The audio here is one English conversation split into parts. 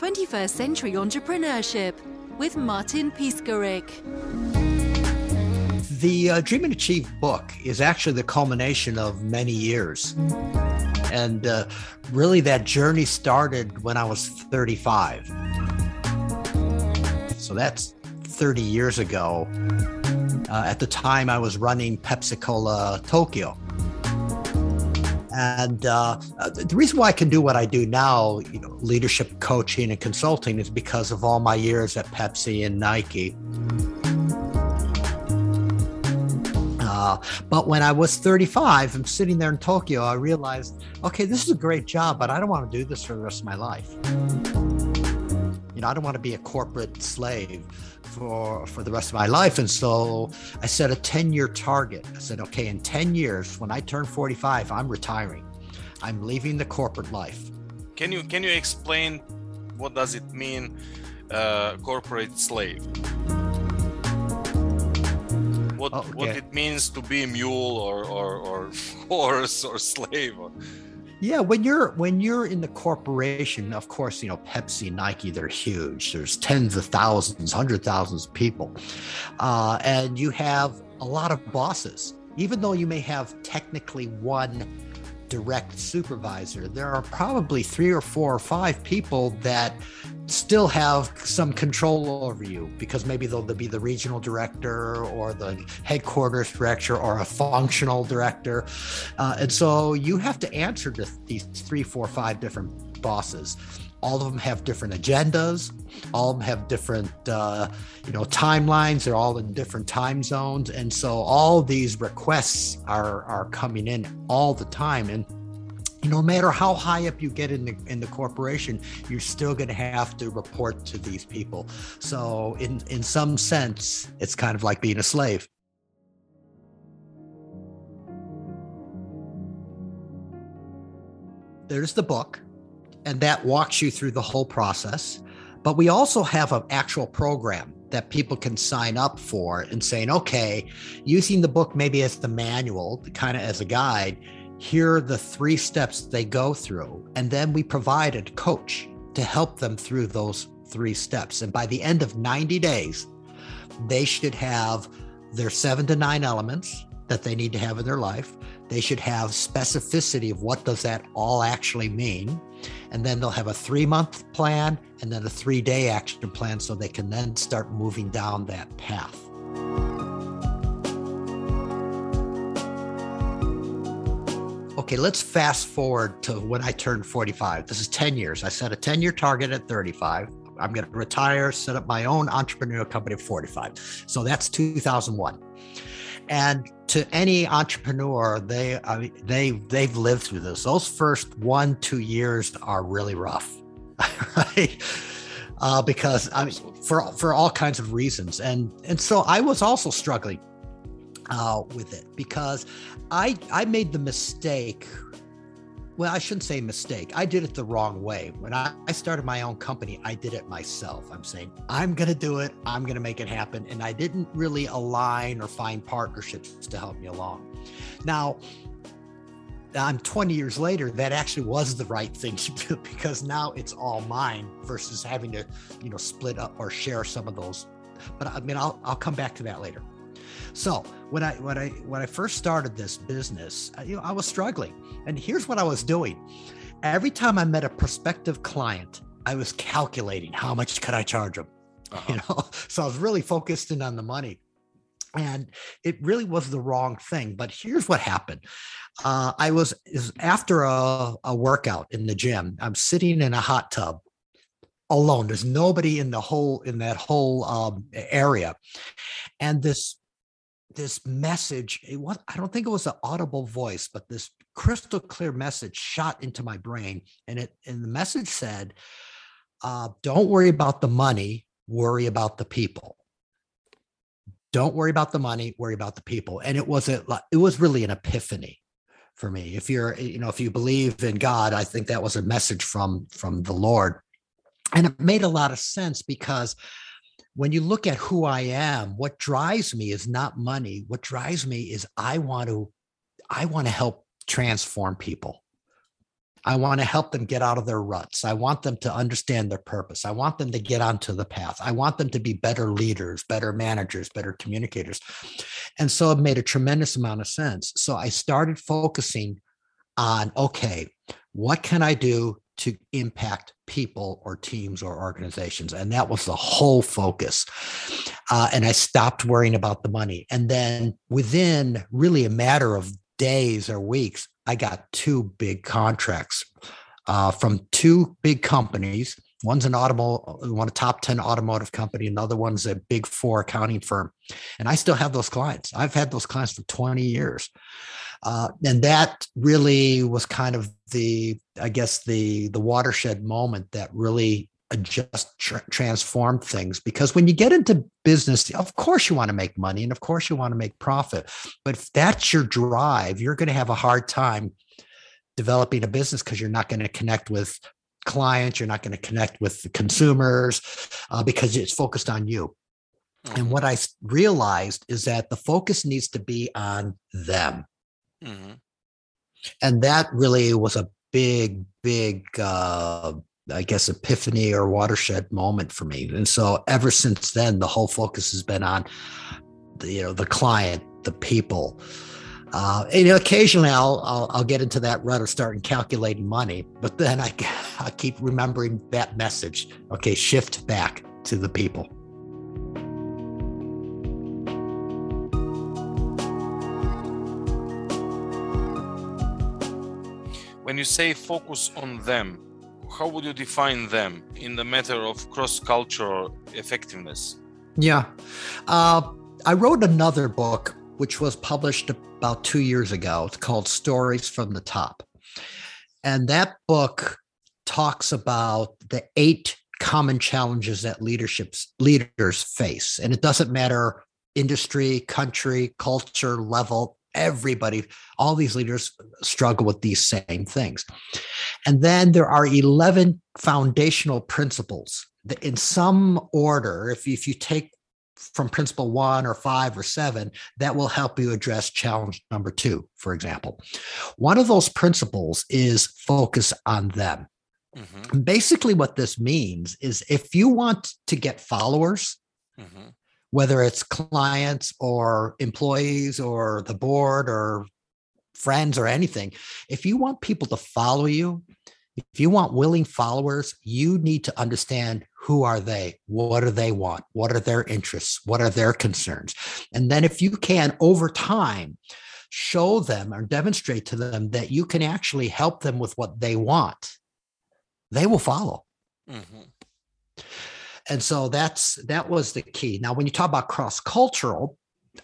21st Century Entrepreneurship with Martin Piskarik. The uh, Dream and Achieve book is actually the culmination of many years. And uh, really, that journey started when I was 35. So that's 30 years ago. Uh, at the time, I was running Pepsi Cola Tokyo. And uh, the reason why I can do what I do now, you know, leadership coaching and consulting, is because of all my years at Pepsi and Nike. Uh, but when I was 35, I'm sitting there in Tokyo, I realized, okay, this is a great job, but I don't want to do this for the rest of my life. You know, I don't want to be a corporate slave for for the rest of my life. And so i set a 10 year target. I said okay in 10 years when i turn 45 i'm retiring. I'm leaving the corporate life. Can you can you explain what does it mean uh, corporate slave? What okay. what it means to be a mule or or, or horse or slave or yeah, when you're when you're in the corporation, of course, you know Pepsi, Nike, they're huge. There's tens of thousands, hundred thousands of people, uh, and you have a lot of bosses. Even though you may have technically one direct supervisor, there are probably three or four or five people that still have some control over you because maybe they'll be the regional director or the headquarters director or a functional director. Uh, and so you have to answer to these three, four, five different bosses. All of them have different agendas. All of them have different, uh, you know, timelines. They're all in different time zones, and so all these requests are are coming in all the time. And no matter how high up you get in the in the corporation you're still going to have to report to these people so in in some sense it's kind of like being a slave there's the book and that walks you through the whole process but we also have an actual program that people can sign up for and saying okay using the book maybe as the manual kind of as a guide here are the three steps they go through. And then we provide a coach to help them through those three steps. And by the end of 90 days, they should have their seven to nine elements that they need to have in their life. They should have specificity of what does that all actually mean. And then they'll have a three month plan and then a three day action plan so they can then start moving down that path. Okay, let's fast forward to when I turned 45. This is 10 years. I set a 10 year target at 35. I'm going to retire, set up my own entrepreneurial company at 45. So that's 2001. And to any entrepreneur, they I mean, they they've lived through this. Those first one two years are really rough, right? Uh, because I mean, for for all kinds of reasons, and and so I was also struggling uh, with it because I I made the mistake. Well, I shouldn't say mistake. I did it the wrong way. When I, I started my own company, I did it myself. I'm saying, I'm going to do it. I'm going to make it happen. And I didn't really align or find partnerships to help me along. Now, I'm 20 years later, that actually was the right thing to do because now it's all mine versus having to, you know, split up or share some of those. But I mean, I'll, I'll come back to that later. So when I when I when I first started this business, you know, I was struggling, and here's what I was doing. Every time I met a prospective client, I was calculating how much could I charge them. Uh-huh. You know, so I was really focused in on the money and it really was the wrong thing but here's what happened uh, i was after a, a, workout in the gym i'm sitting in a hot tub alone there's nobody in the whole in that whole um, area and this this message it was i don't think it was an audible voice but this crystal clear message shot into my brain and it and the message said uh, don't worry about the money worry about the people. Don't worry about the money worry about the people. And it was a it was really an epiphany for me. If you're you know if you believe in god i think that was a message from from the lord. And it made a lot of sense because when you look at who I am, what drives me is not money. What drives me is I want to, I want to help transform people. I want to help them get out of their ruts. I want them to understand their purpose. I want them to get onto the path. I want them to be better leaders, better managers, better communicators. And so it made a tremendous amount of sense. So I started focusing on okay, what can I do to impact people or teams or organizations? And that was the whole focus. Uh, and I stopped worrying about the money. And then within really a matter of days or weeks, I got two big contracts uh, from two big companies. One's an automotive, one a top 10 automotive company, another one's a big four accounting firm. And I still have those clients. I've had those clients for 20 years. Uh, and that really was kind of the, I guess, the the watershed moment that really just tra- transform things. Because when you get into business of course you want to make money and of course you want to make profit. But if that's your drive you're going to have a hard time developing a business because you're not going to connect with clients you're not going to connect with the consumers uh, because it's focused on you. Mm-hmm. and what i realized is that the focus needs to be on them mm-hmm. and that really was a big big uh, I guess, epiphany or watershed moment for me. And so ever since then, the whole focus has been on the, you know, the client, the people. Uh, and you know, occasionally I'll, I'll, I'll get into that rut of starting calculating money, but then I I keep remembering that message. Okay, shift back to the people. When you say focus on them, how would you define them in the matter of cross-cultural effectiveness? Yeah, uh, I wrote another book which was published about two years ago. It's called Stories from the Top, and that book talks about the eight common challenges that leaderships leaders face, and it doesn't matter industry, country, culture, level everybody, all these leaders struggle with these same things. And then there are 11 foundational principles that, in some order, if, if you take from principle one or five or seven, that will help you address challenge number two, for example. One of those principles is focus on them. Mm-hmm. Basically, what this means is if you want to get followers, mm-hmm whether it's clients or employees or the board or friends or anything, if you want people to follow you, if you want willing followers, you need to understand who are they? What do they want? What are their interests? What are their concerns? And then if you can over time show them or demonstrate to them that you can actually help them with what they want, they will follow. Mm-hmm and so that's that was the key now when you talk about cross cultural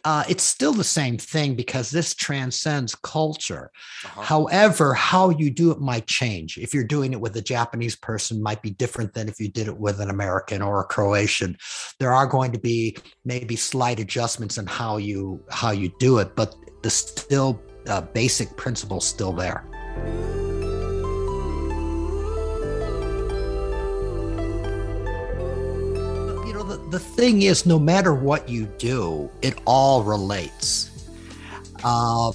uh, it's still the same thing because this transcends culture. Uh-huh. However, how you do it might change. If you're doing it with a Japanese person, might be different than if you did it with an American or a Croatian. There are going to be maybe slight adjustments in how you how you do it, but the still uh, basic principle still there. The thing is, no matter what you do, it all relates. Uh,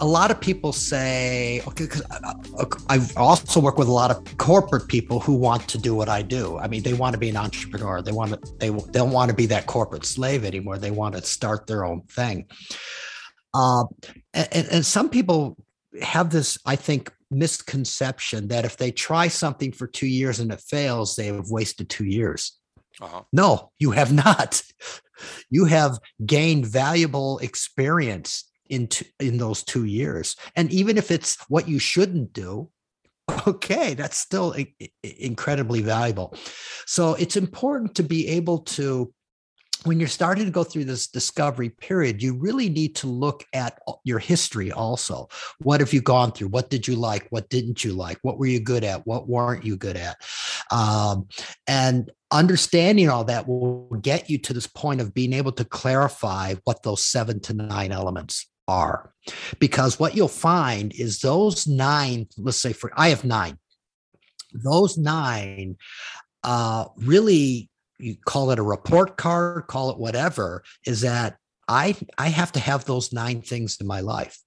a lot of people say, okay, because I also work with a lot of corporate people who want to do what I do. I mean, they want to be an entrepreneur. They want to, they, they don't want to be that corporate slave anymore. They want to start their own thing. Uh, and, and some people have this, I think, misconception that if they try something for two years and it fails, they have wasted two years. Uh-huh. No, you have not. You have gained valuable experience in in those two years, and even if it's what you shouldn't do, okay, that's still I- incredibly valuable. So it's important to be able to when you're starting to go through this discovery period, you really need to look at your history also. What have you gone through? What did you like? What didn't you like? What were you good at? What weren't you good at? Um, and understanding all that will get you to this point of being able to clarify what those seven to nine elements are. Because what you'll find is those nine, let's say for I have nine, those nine uh, really you call it a report card, call it whatever, is that I I have to have those nine things in my life.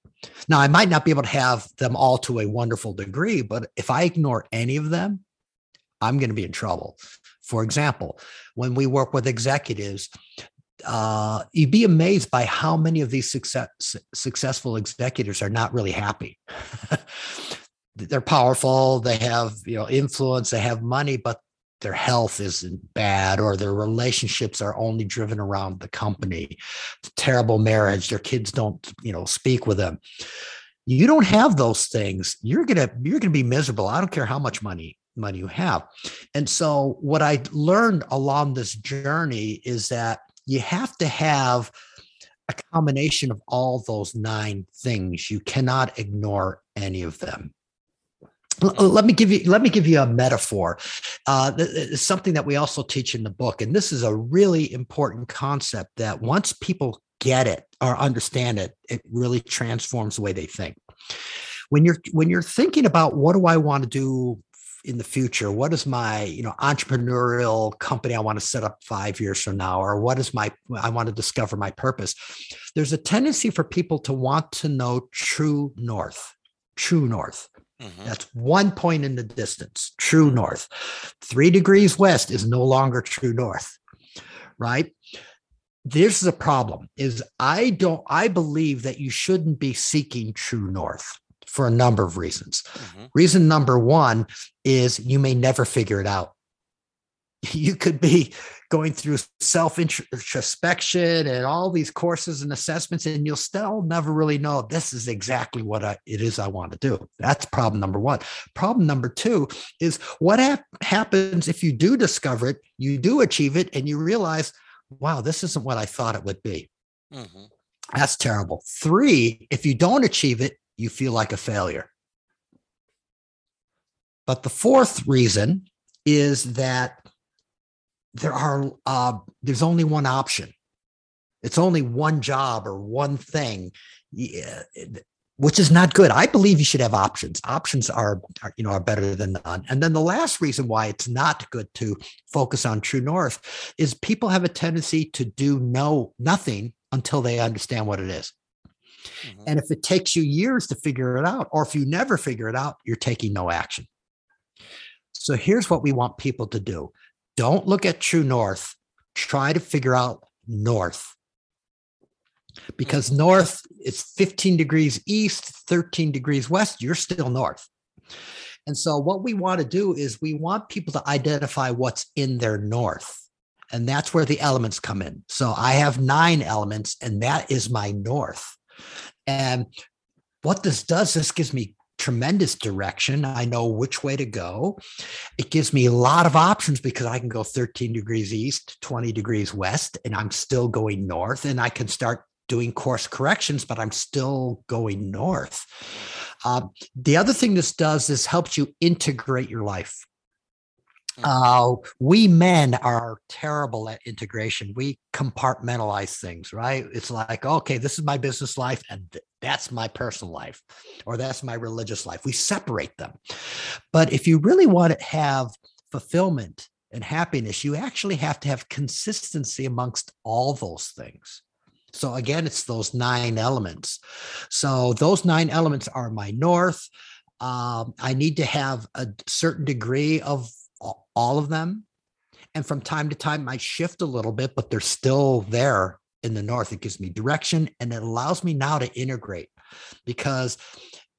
Now, I might not be able to have them all to a wonderful degree, but if I ignore any of them, I'm going to be in trouble. For example, when we work with executives, uh, you'd be amazed by how many of these success, successful executives are not really happy. They're powerful, they have you know influence, they have money, but their health isn't bad or their relationships are only driven around the company. Terrible marriage their kids don't you know speak with them. You don't have those things. You're gonna you're gonna be miserable. I don't care how much money money you have. And so what i learned along this journey is that you have to have a combination of all those nine things. You cannot ignore any of them. Let me give you let me give you a metaphor. Uh, something that we also teach in the book and this is a really important concept that once people get it or understand it it really transforms the way they think. When you're when you're thinking about what do i want to do in the future what is my you know entrepreneurial company i want to set up five years from now or what is my i want to discover my purpose there's a tendency for people to want to know true north true north Mm-hmm. That's one point in the distance, true north. Three degrees west is no longer true north, right? This is a problem is I don't I believe that you shouldn't be seeking true north for a number of reasons. Mm-hmm. Reason number 1 is you may never figure it out. You could be going through self introspection and all these courses and assessments, and you'll still never really know this is exactly what I, it is I want to do. That's problem number one. Problem number two is what ha- happens if you do discover it, you do achieve it, and you realize, wow, this isn't what I thought it would be. Mm-hmm. That's terrible. Three, if you don't achieve it, you feel like a failure. But the fourth reason is that there are uh, there's only one option. It's only one job or one thing, which is not good. I believe you should have options. Options are, are, you know are better than none. And then the last reason why it's not good to focus on true north is people have a tendency to do no nothing until they understand what it is. Mm-hmm. And if it takes you years to figure it out, or if you never figure it out, you're taking no action. So here's what we want people to do don't look at true north. Try to figure out north. Because north is 15 degrees east, 13 degrees west, you're still north. And so, what we want to do is we want people to identify what's in their north. And that's where the elements come in. So, I have nine elements, and that is my north. And what this does, this gives me tremendous direction. I know which way to go. It gives me a lot of options because I can go 13 degrees east, 20 degrees west, and I'm still going north. And I can start doing course corrections, but I'm still going north. Uh, the other thing this does is helps you integrate your life. Uh, we men are terrible at integration. We compartmentalize things, right? It's like, okay, this is my business life and th- that's my personal life or that's my religious life. We separate them. But if you really want to have fulfillment and happiness, you actually have to have consistency amongst all those things. So again, it's those nine elements. So those nine elements are my north. Um, I need to have a certain degree of all of them. And from time to time, I shift a little bit, but they're still there in the north. It gives me direction and it allows me now to integrate because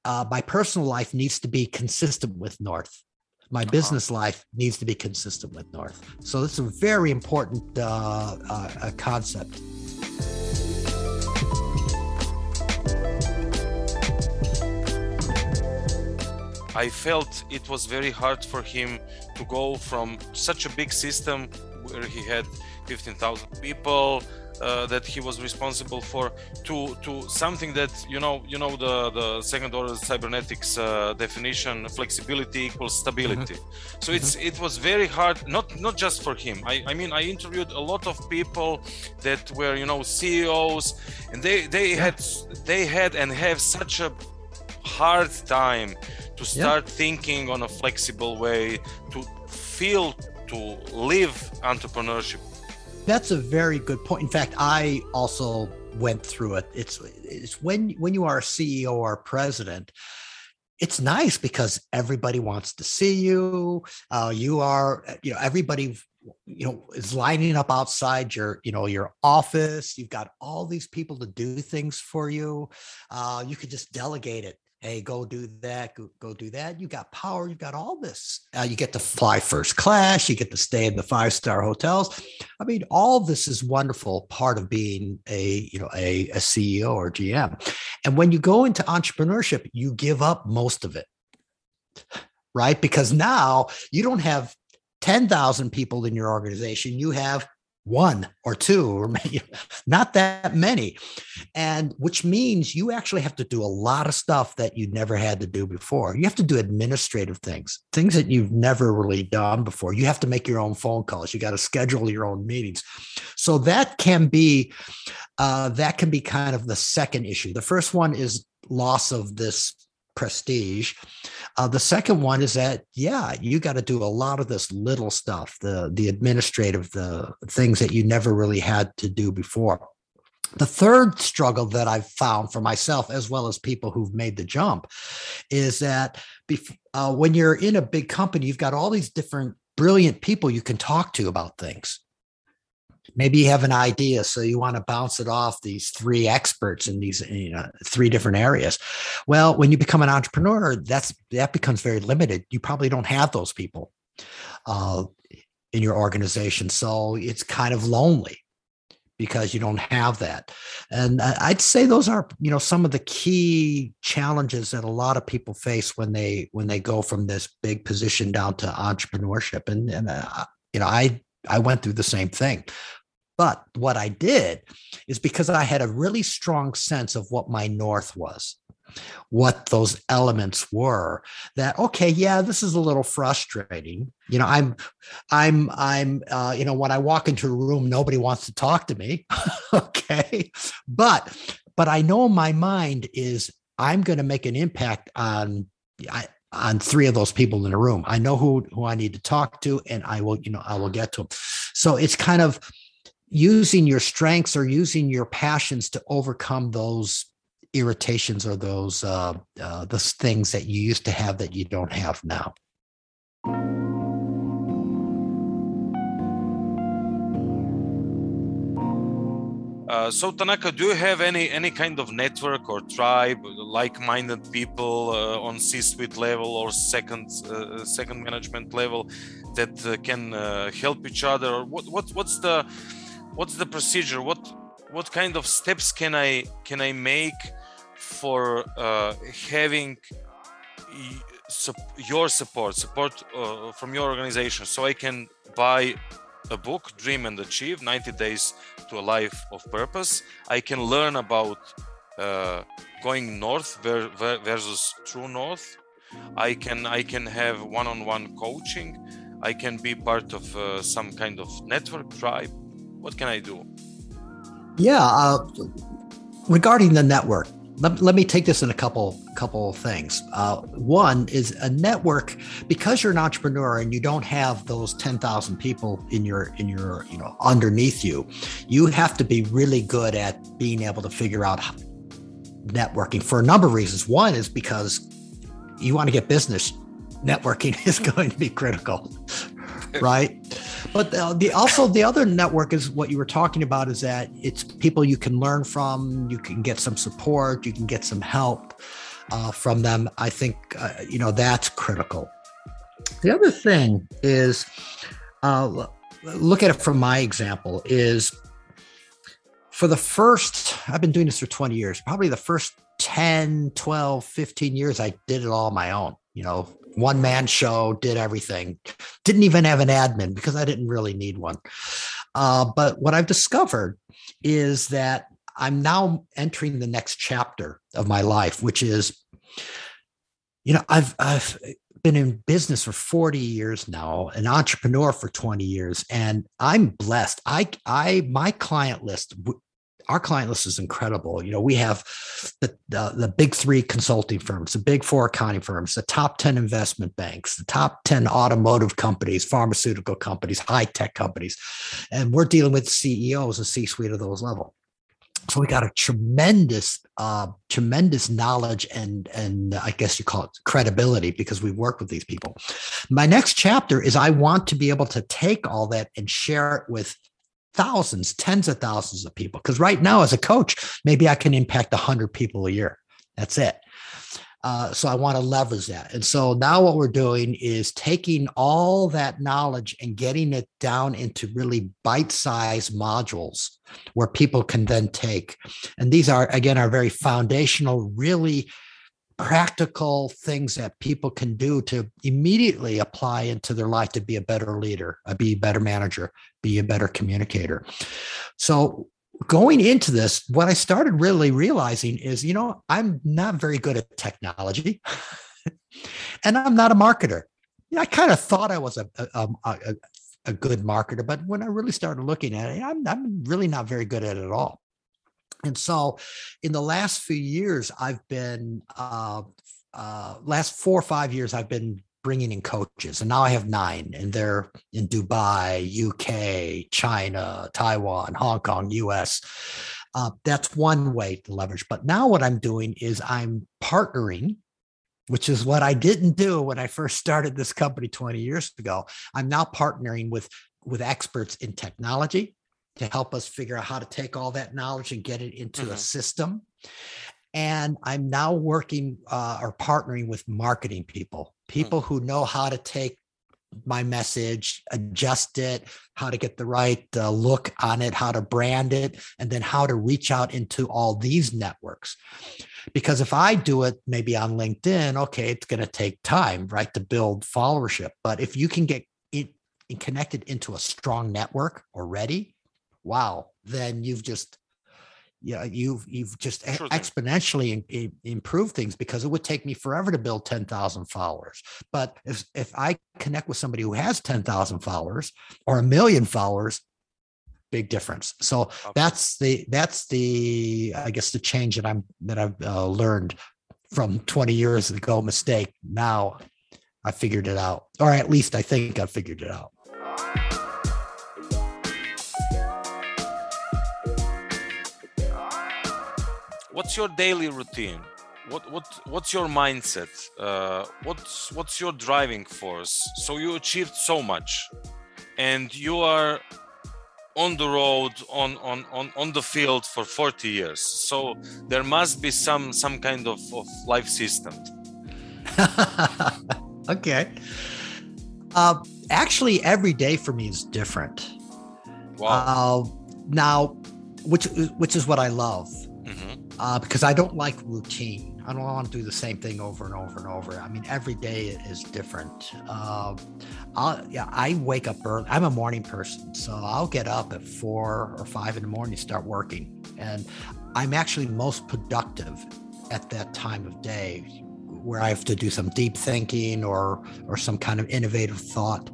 uh, my personal life needs to be consistent with north. My uh-huh. business life needs to be consistent with north. So this is a very important uh, uh, concept. I felt it was very hard for him to go from such a big system where he had 15,000 people uh, that he was responsible for to to something that you know you know the the second order cybernetics uh, definition flexibility equals stability mm-hmm. so it's mm-hmm. it was very hard not not just for him I, I mean i interviewed a lot of people that were you know ceos and they they yeah. had they had and have such a hard time to start yeah. thinking on a flexible way to feel to live entrepreneurship that's a very good point in fact i also went through it. It's it's when when you are a CEO or president, it's nice because everybody wants to see you. Uh, you are, you know, everybody, you know, is lining up outside your, you know, your office. You've got all these people to do things for you. Uh, you could just delegate it hey go do that go, go do that. You got power you've got all this. Uh, you get to fly first class you get to stay in the five star hotels. I mean all this is wonderful part of being a you know a, a ceo or gm and when you go into entrepreneurship you give up most of it. Right? Because now you don't have 10,000 people in your organization. You have one or two or maybe not that many. And which means you actually have to do a lot of stuff that you never had to do before. You have to do administrative things things that you've never really done before. You have to make your own phone calls. You got to schedule your own meetings. So that can be uh, that can be kind of the second issue. The first one is loss of this prestige. Uh, the second one is that yeah, you got to do a lot of this little stuff, the the administrative, the things that you never really had to do before. The third struggle that I've found for myself, as well as people who've made the jump, is that bef- uh, when you're in a big company, you've got all these different brilliant people you can talk to about things maybe you have an idea so you want to bounce it off these three experts in these you know three different areas. Well when you become an entrepreneur that's that becomes very limited. You probably don't have those people uh, in your organization so it's kind of lonely because you don't have that. And i'd say those are you know some of the key challenges that a lot of people face when they when they go from this big position down to entrepreneurship. And and uh, you know i I went through the same thing. But what I did is because I had a really strong sense of what my North was, what those elements were that okay yeah this is a little frustrating. You know i'm i'm i'm uh, you know when i walk into a room nobody wants to talk to me. Okay? But but i know my mind is i'm going to make an impact on I, on three of those people in the room. I know who who i need to talk to and i will you know i will get to them so it's kind of using your strengths or using your passions to overcome those irritations or those uh, uh, those things that you used to have that you don't have now. Uh, so Tanaka, do you have any any kind of network or tribe, like-minded people uh, on C-suite level or second uh, second management level that uh, can uh, help each other? What what what's the what's the procedure? What what kind of steps can i can i make for uh, having your support support uh, from your organization so i can buy a book dream and achieve 90 days to a life of purpose. I can learn about uh, going north versus true north. I can i can have one-on-one coaching. I can be part of uh, some kind of network tribe what can I do? Yeah, uh, regarding the network, let, let me take this in a couple couple of things. Uh, one is a network because you're an entrepreneur and you don't have those ten thousand people in your in your you know underneath you. You have to be really good at being able to figure out networking for a number of reasons. One is because you want to get business. Networking is going to be critical, right? But the, the, also the other network is what you were talking about is that it's people you can learn from, you can get some support, you can get some help uh, from them. I think uh, you know that's critical. The other thing is, uh, look at it from my example is for the first I've been doing this for 20 years, probably the first 10, 12, 15 years I did it all on my own. You know, one man show, did everything. Didn't even have an admin because I didn't really need one. Uh, but what I've discovered is that I'm now entering the next chapter of my life, which is, you know, I've I've been in business for 40 years now, an entrepreneur for 20 years, and I'm blessed. I I my client list our client list is incredible. You know, we have the, the, the big three consulting firms, the big four accounting firms, the top 10 investment banks, the top 10 automotive companies, pharmaceutical companies, high tech companies. And we're dealing with CEOs and C suite of those level. so we got a tremendous uh, tremendous knowledge and and i guess you call it credibility because we work with these people my next chapter is i want to be able to take all that and share it with thousands tens of thousands of people because right now as a coach maybe i can impact 100 people a year that's it uh, so I want to leverage that. And so now what we're doing is taking all that knowledge and getting it down into really bite-sized modules where people can then take. And these are again are very foundational, really practical things that people can do to immediately apply into their life to be a better leader, uh, be a better manager, be a better communicator. So going into this, what I started really realizing is, you know, I'm not very good at technology and I'm not a marketer. I kind of thought I was a, um, a, a, a, good marketer, but when I really started looking at it, I'm, I'm really not very good at it at all. And so in the last few years, I've been, uh, uh, last four or five years, I've been bringing in coaches and now i have nine and they're in dubai uk china taiwan hong kong us uh, that's one way to leverage. But now what i'm doing is i'm partnering which is what i didn't do when i first started this company 20 years ago. I'm now partnering with with experts in technology to help us figure out how to take all that knowledge and get it into mm-hmm. a system and i'm now working uh, or partnering with marketing people people who know how to take my message, adjust it, how to get the right uh, look on it, how to brand it, and then how to reach out into all these networks. Because if I do it maybe on LinkedIn, okay, it's going to take time, right, to build followership. But if you can get it connected into a strong network already, wow, then you've just yeah, you've you've just sure exponentially in, in, improved things because it would take me forever to build 10,000 followers. But if if I connect with somebody who has 10,000 followers or a million followers, big difference. So okay. that's the that's the I guess the change that I'm that I've uh, learned from 20 years ago mistake. Now I figured it out, or at least I think I figured it out. What's your daily routine? What what what's your mindset? Uh, what's what's your driving force? So you achieved so much, and you are on the road on on on, on the field for 40 years so there must be some some kind of, of life system okay uh, actually every day for me is different wow. Uh, now which which is what i love uh, because I don't like routine. I don't want to do the same thing over and over and over. I mean, every day is different. Uh, I'll, yeah, I wake up early. I'm a morning person, so I'll get up at four or five in the morning, start working, and I'm actually most productive at that time of day, where I have to do some deep thinking or or some kind of innovative thought.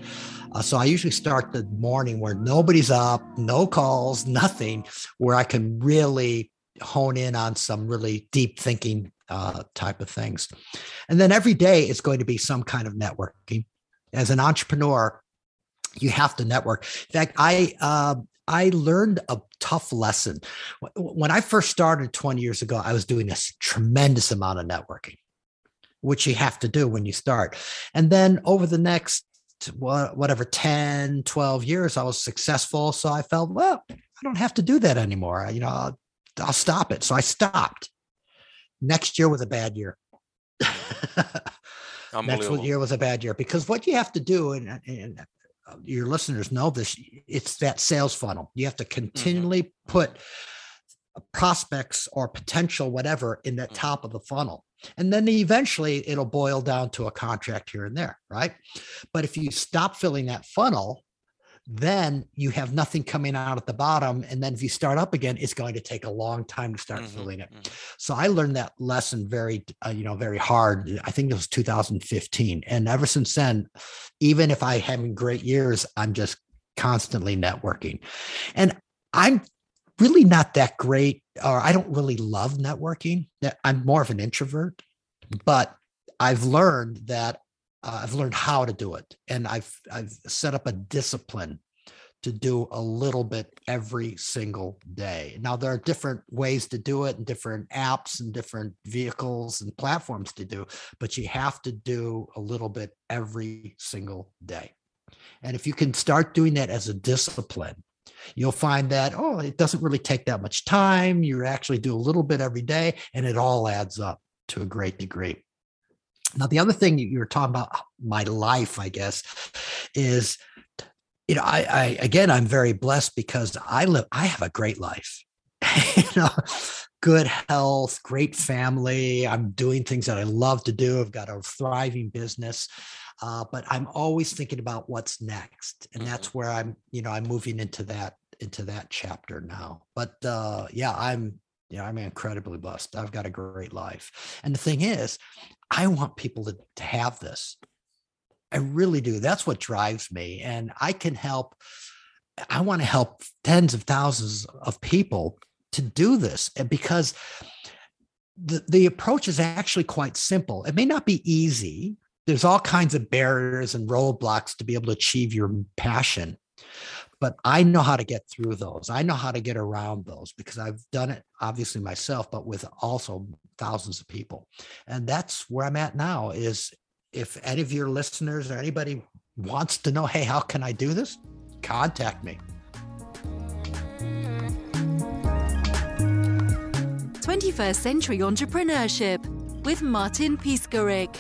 Uh, so I usually start the morning where nobody's up, no calls, nothing, where I can really hone in on some really deep thinking uh, type of things. And then every day it's going to be some kind of networking. As an entrepreneur, you have to network. In fact, I uh, I learned a tough lesson when I first started 20 years ago. I was doing a tremendous amount of networking, which you have to do when you start. And then over the next whatever 10 12 years i was successful so i felt well i don't have to do that anymore you know stop it. So I stopped. Next year was a bad year. Next year was a bad year because what you have to do, and, and your listeners know this, it's that sales funnel. You have to mm-hmm. continually mm-hmm. put prospects or potential whatever in that mm-hmm. top of the funnel. And then eventually it'll boil down to a contract here and there, right? But if you stop filling that funnel, then you have nothing coming out at the bottom and then if you start up again it's going to take a long time to start mm-hmm, filling it. mm-hmm. so i learned that lesson very uh, you know very hard. I think it was 2015 and ever since then even if i having great years i'm just constantly networking. And i'm really not that great or i don't really love networking. I'm more of an introvert but i've learned that uh, I've learned how to do it, and I've I've set up a discipline to do a little bit every single day. Now, there are different ways to do it and different apps and different vehicles and platforms to do, but you have to do a little bit every single day. And if you can start doing that as a discipline, you'll find that, oh, it doesn't really take that much time. You actually do a little bit every day, and it all adds up to a great degree. Now, the other thing you were talking about, my life, I guess, is you know, I, I again, I'm very blessed because I live, I have a great life. you know, good health, great family. I'm doing things that I love to do. I've got a thriving business. Uh, but I'm always thinking about what's next. And that's mm-hmm. where I'm, you know, I'm moving into that, into that chapter now. But uh, yeah, I'm, you know, I'm incredibly blessed. I've got a great life. And the thing is, I want people to, to have this. I really do. That's what drives me. And I can help. I want to help tens of thousands of people to do this. Because the, the approach is actually quite simple. It may not be easy. There's all kinds of barriers and roadblocks to be able to achieve your passion. But I know how to get through those. I know how to get around those because I've done it obviously myself, but with also thousands of people. And that's where I'm at now is if any of your listeners or anybody wants to know, hey, how can I do this? Contact me. 21st Century Entrepreneurship with Martin Piskarik.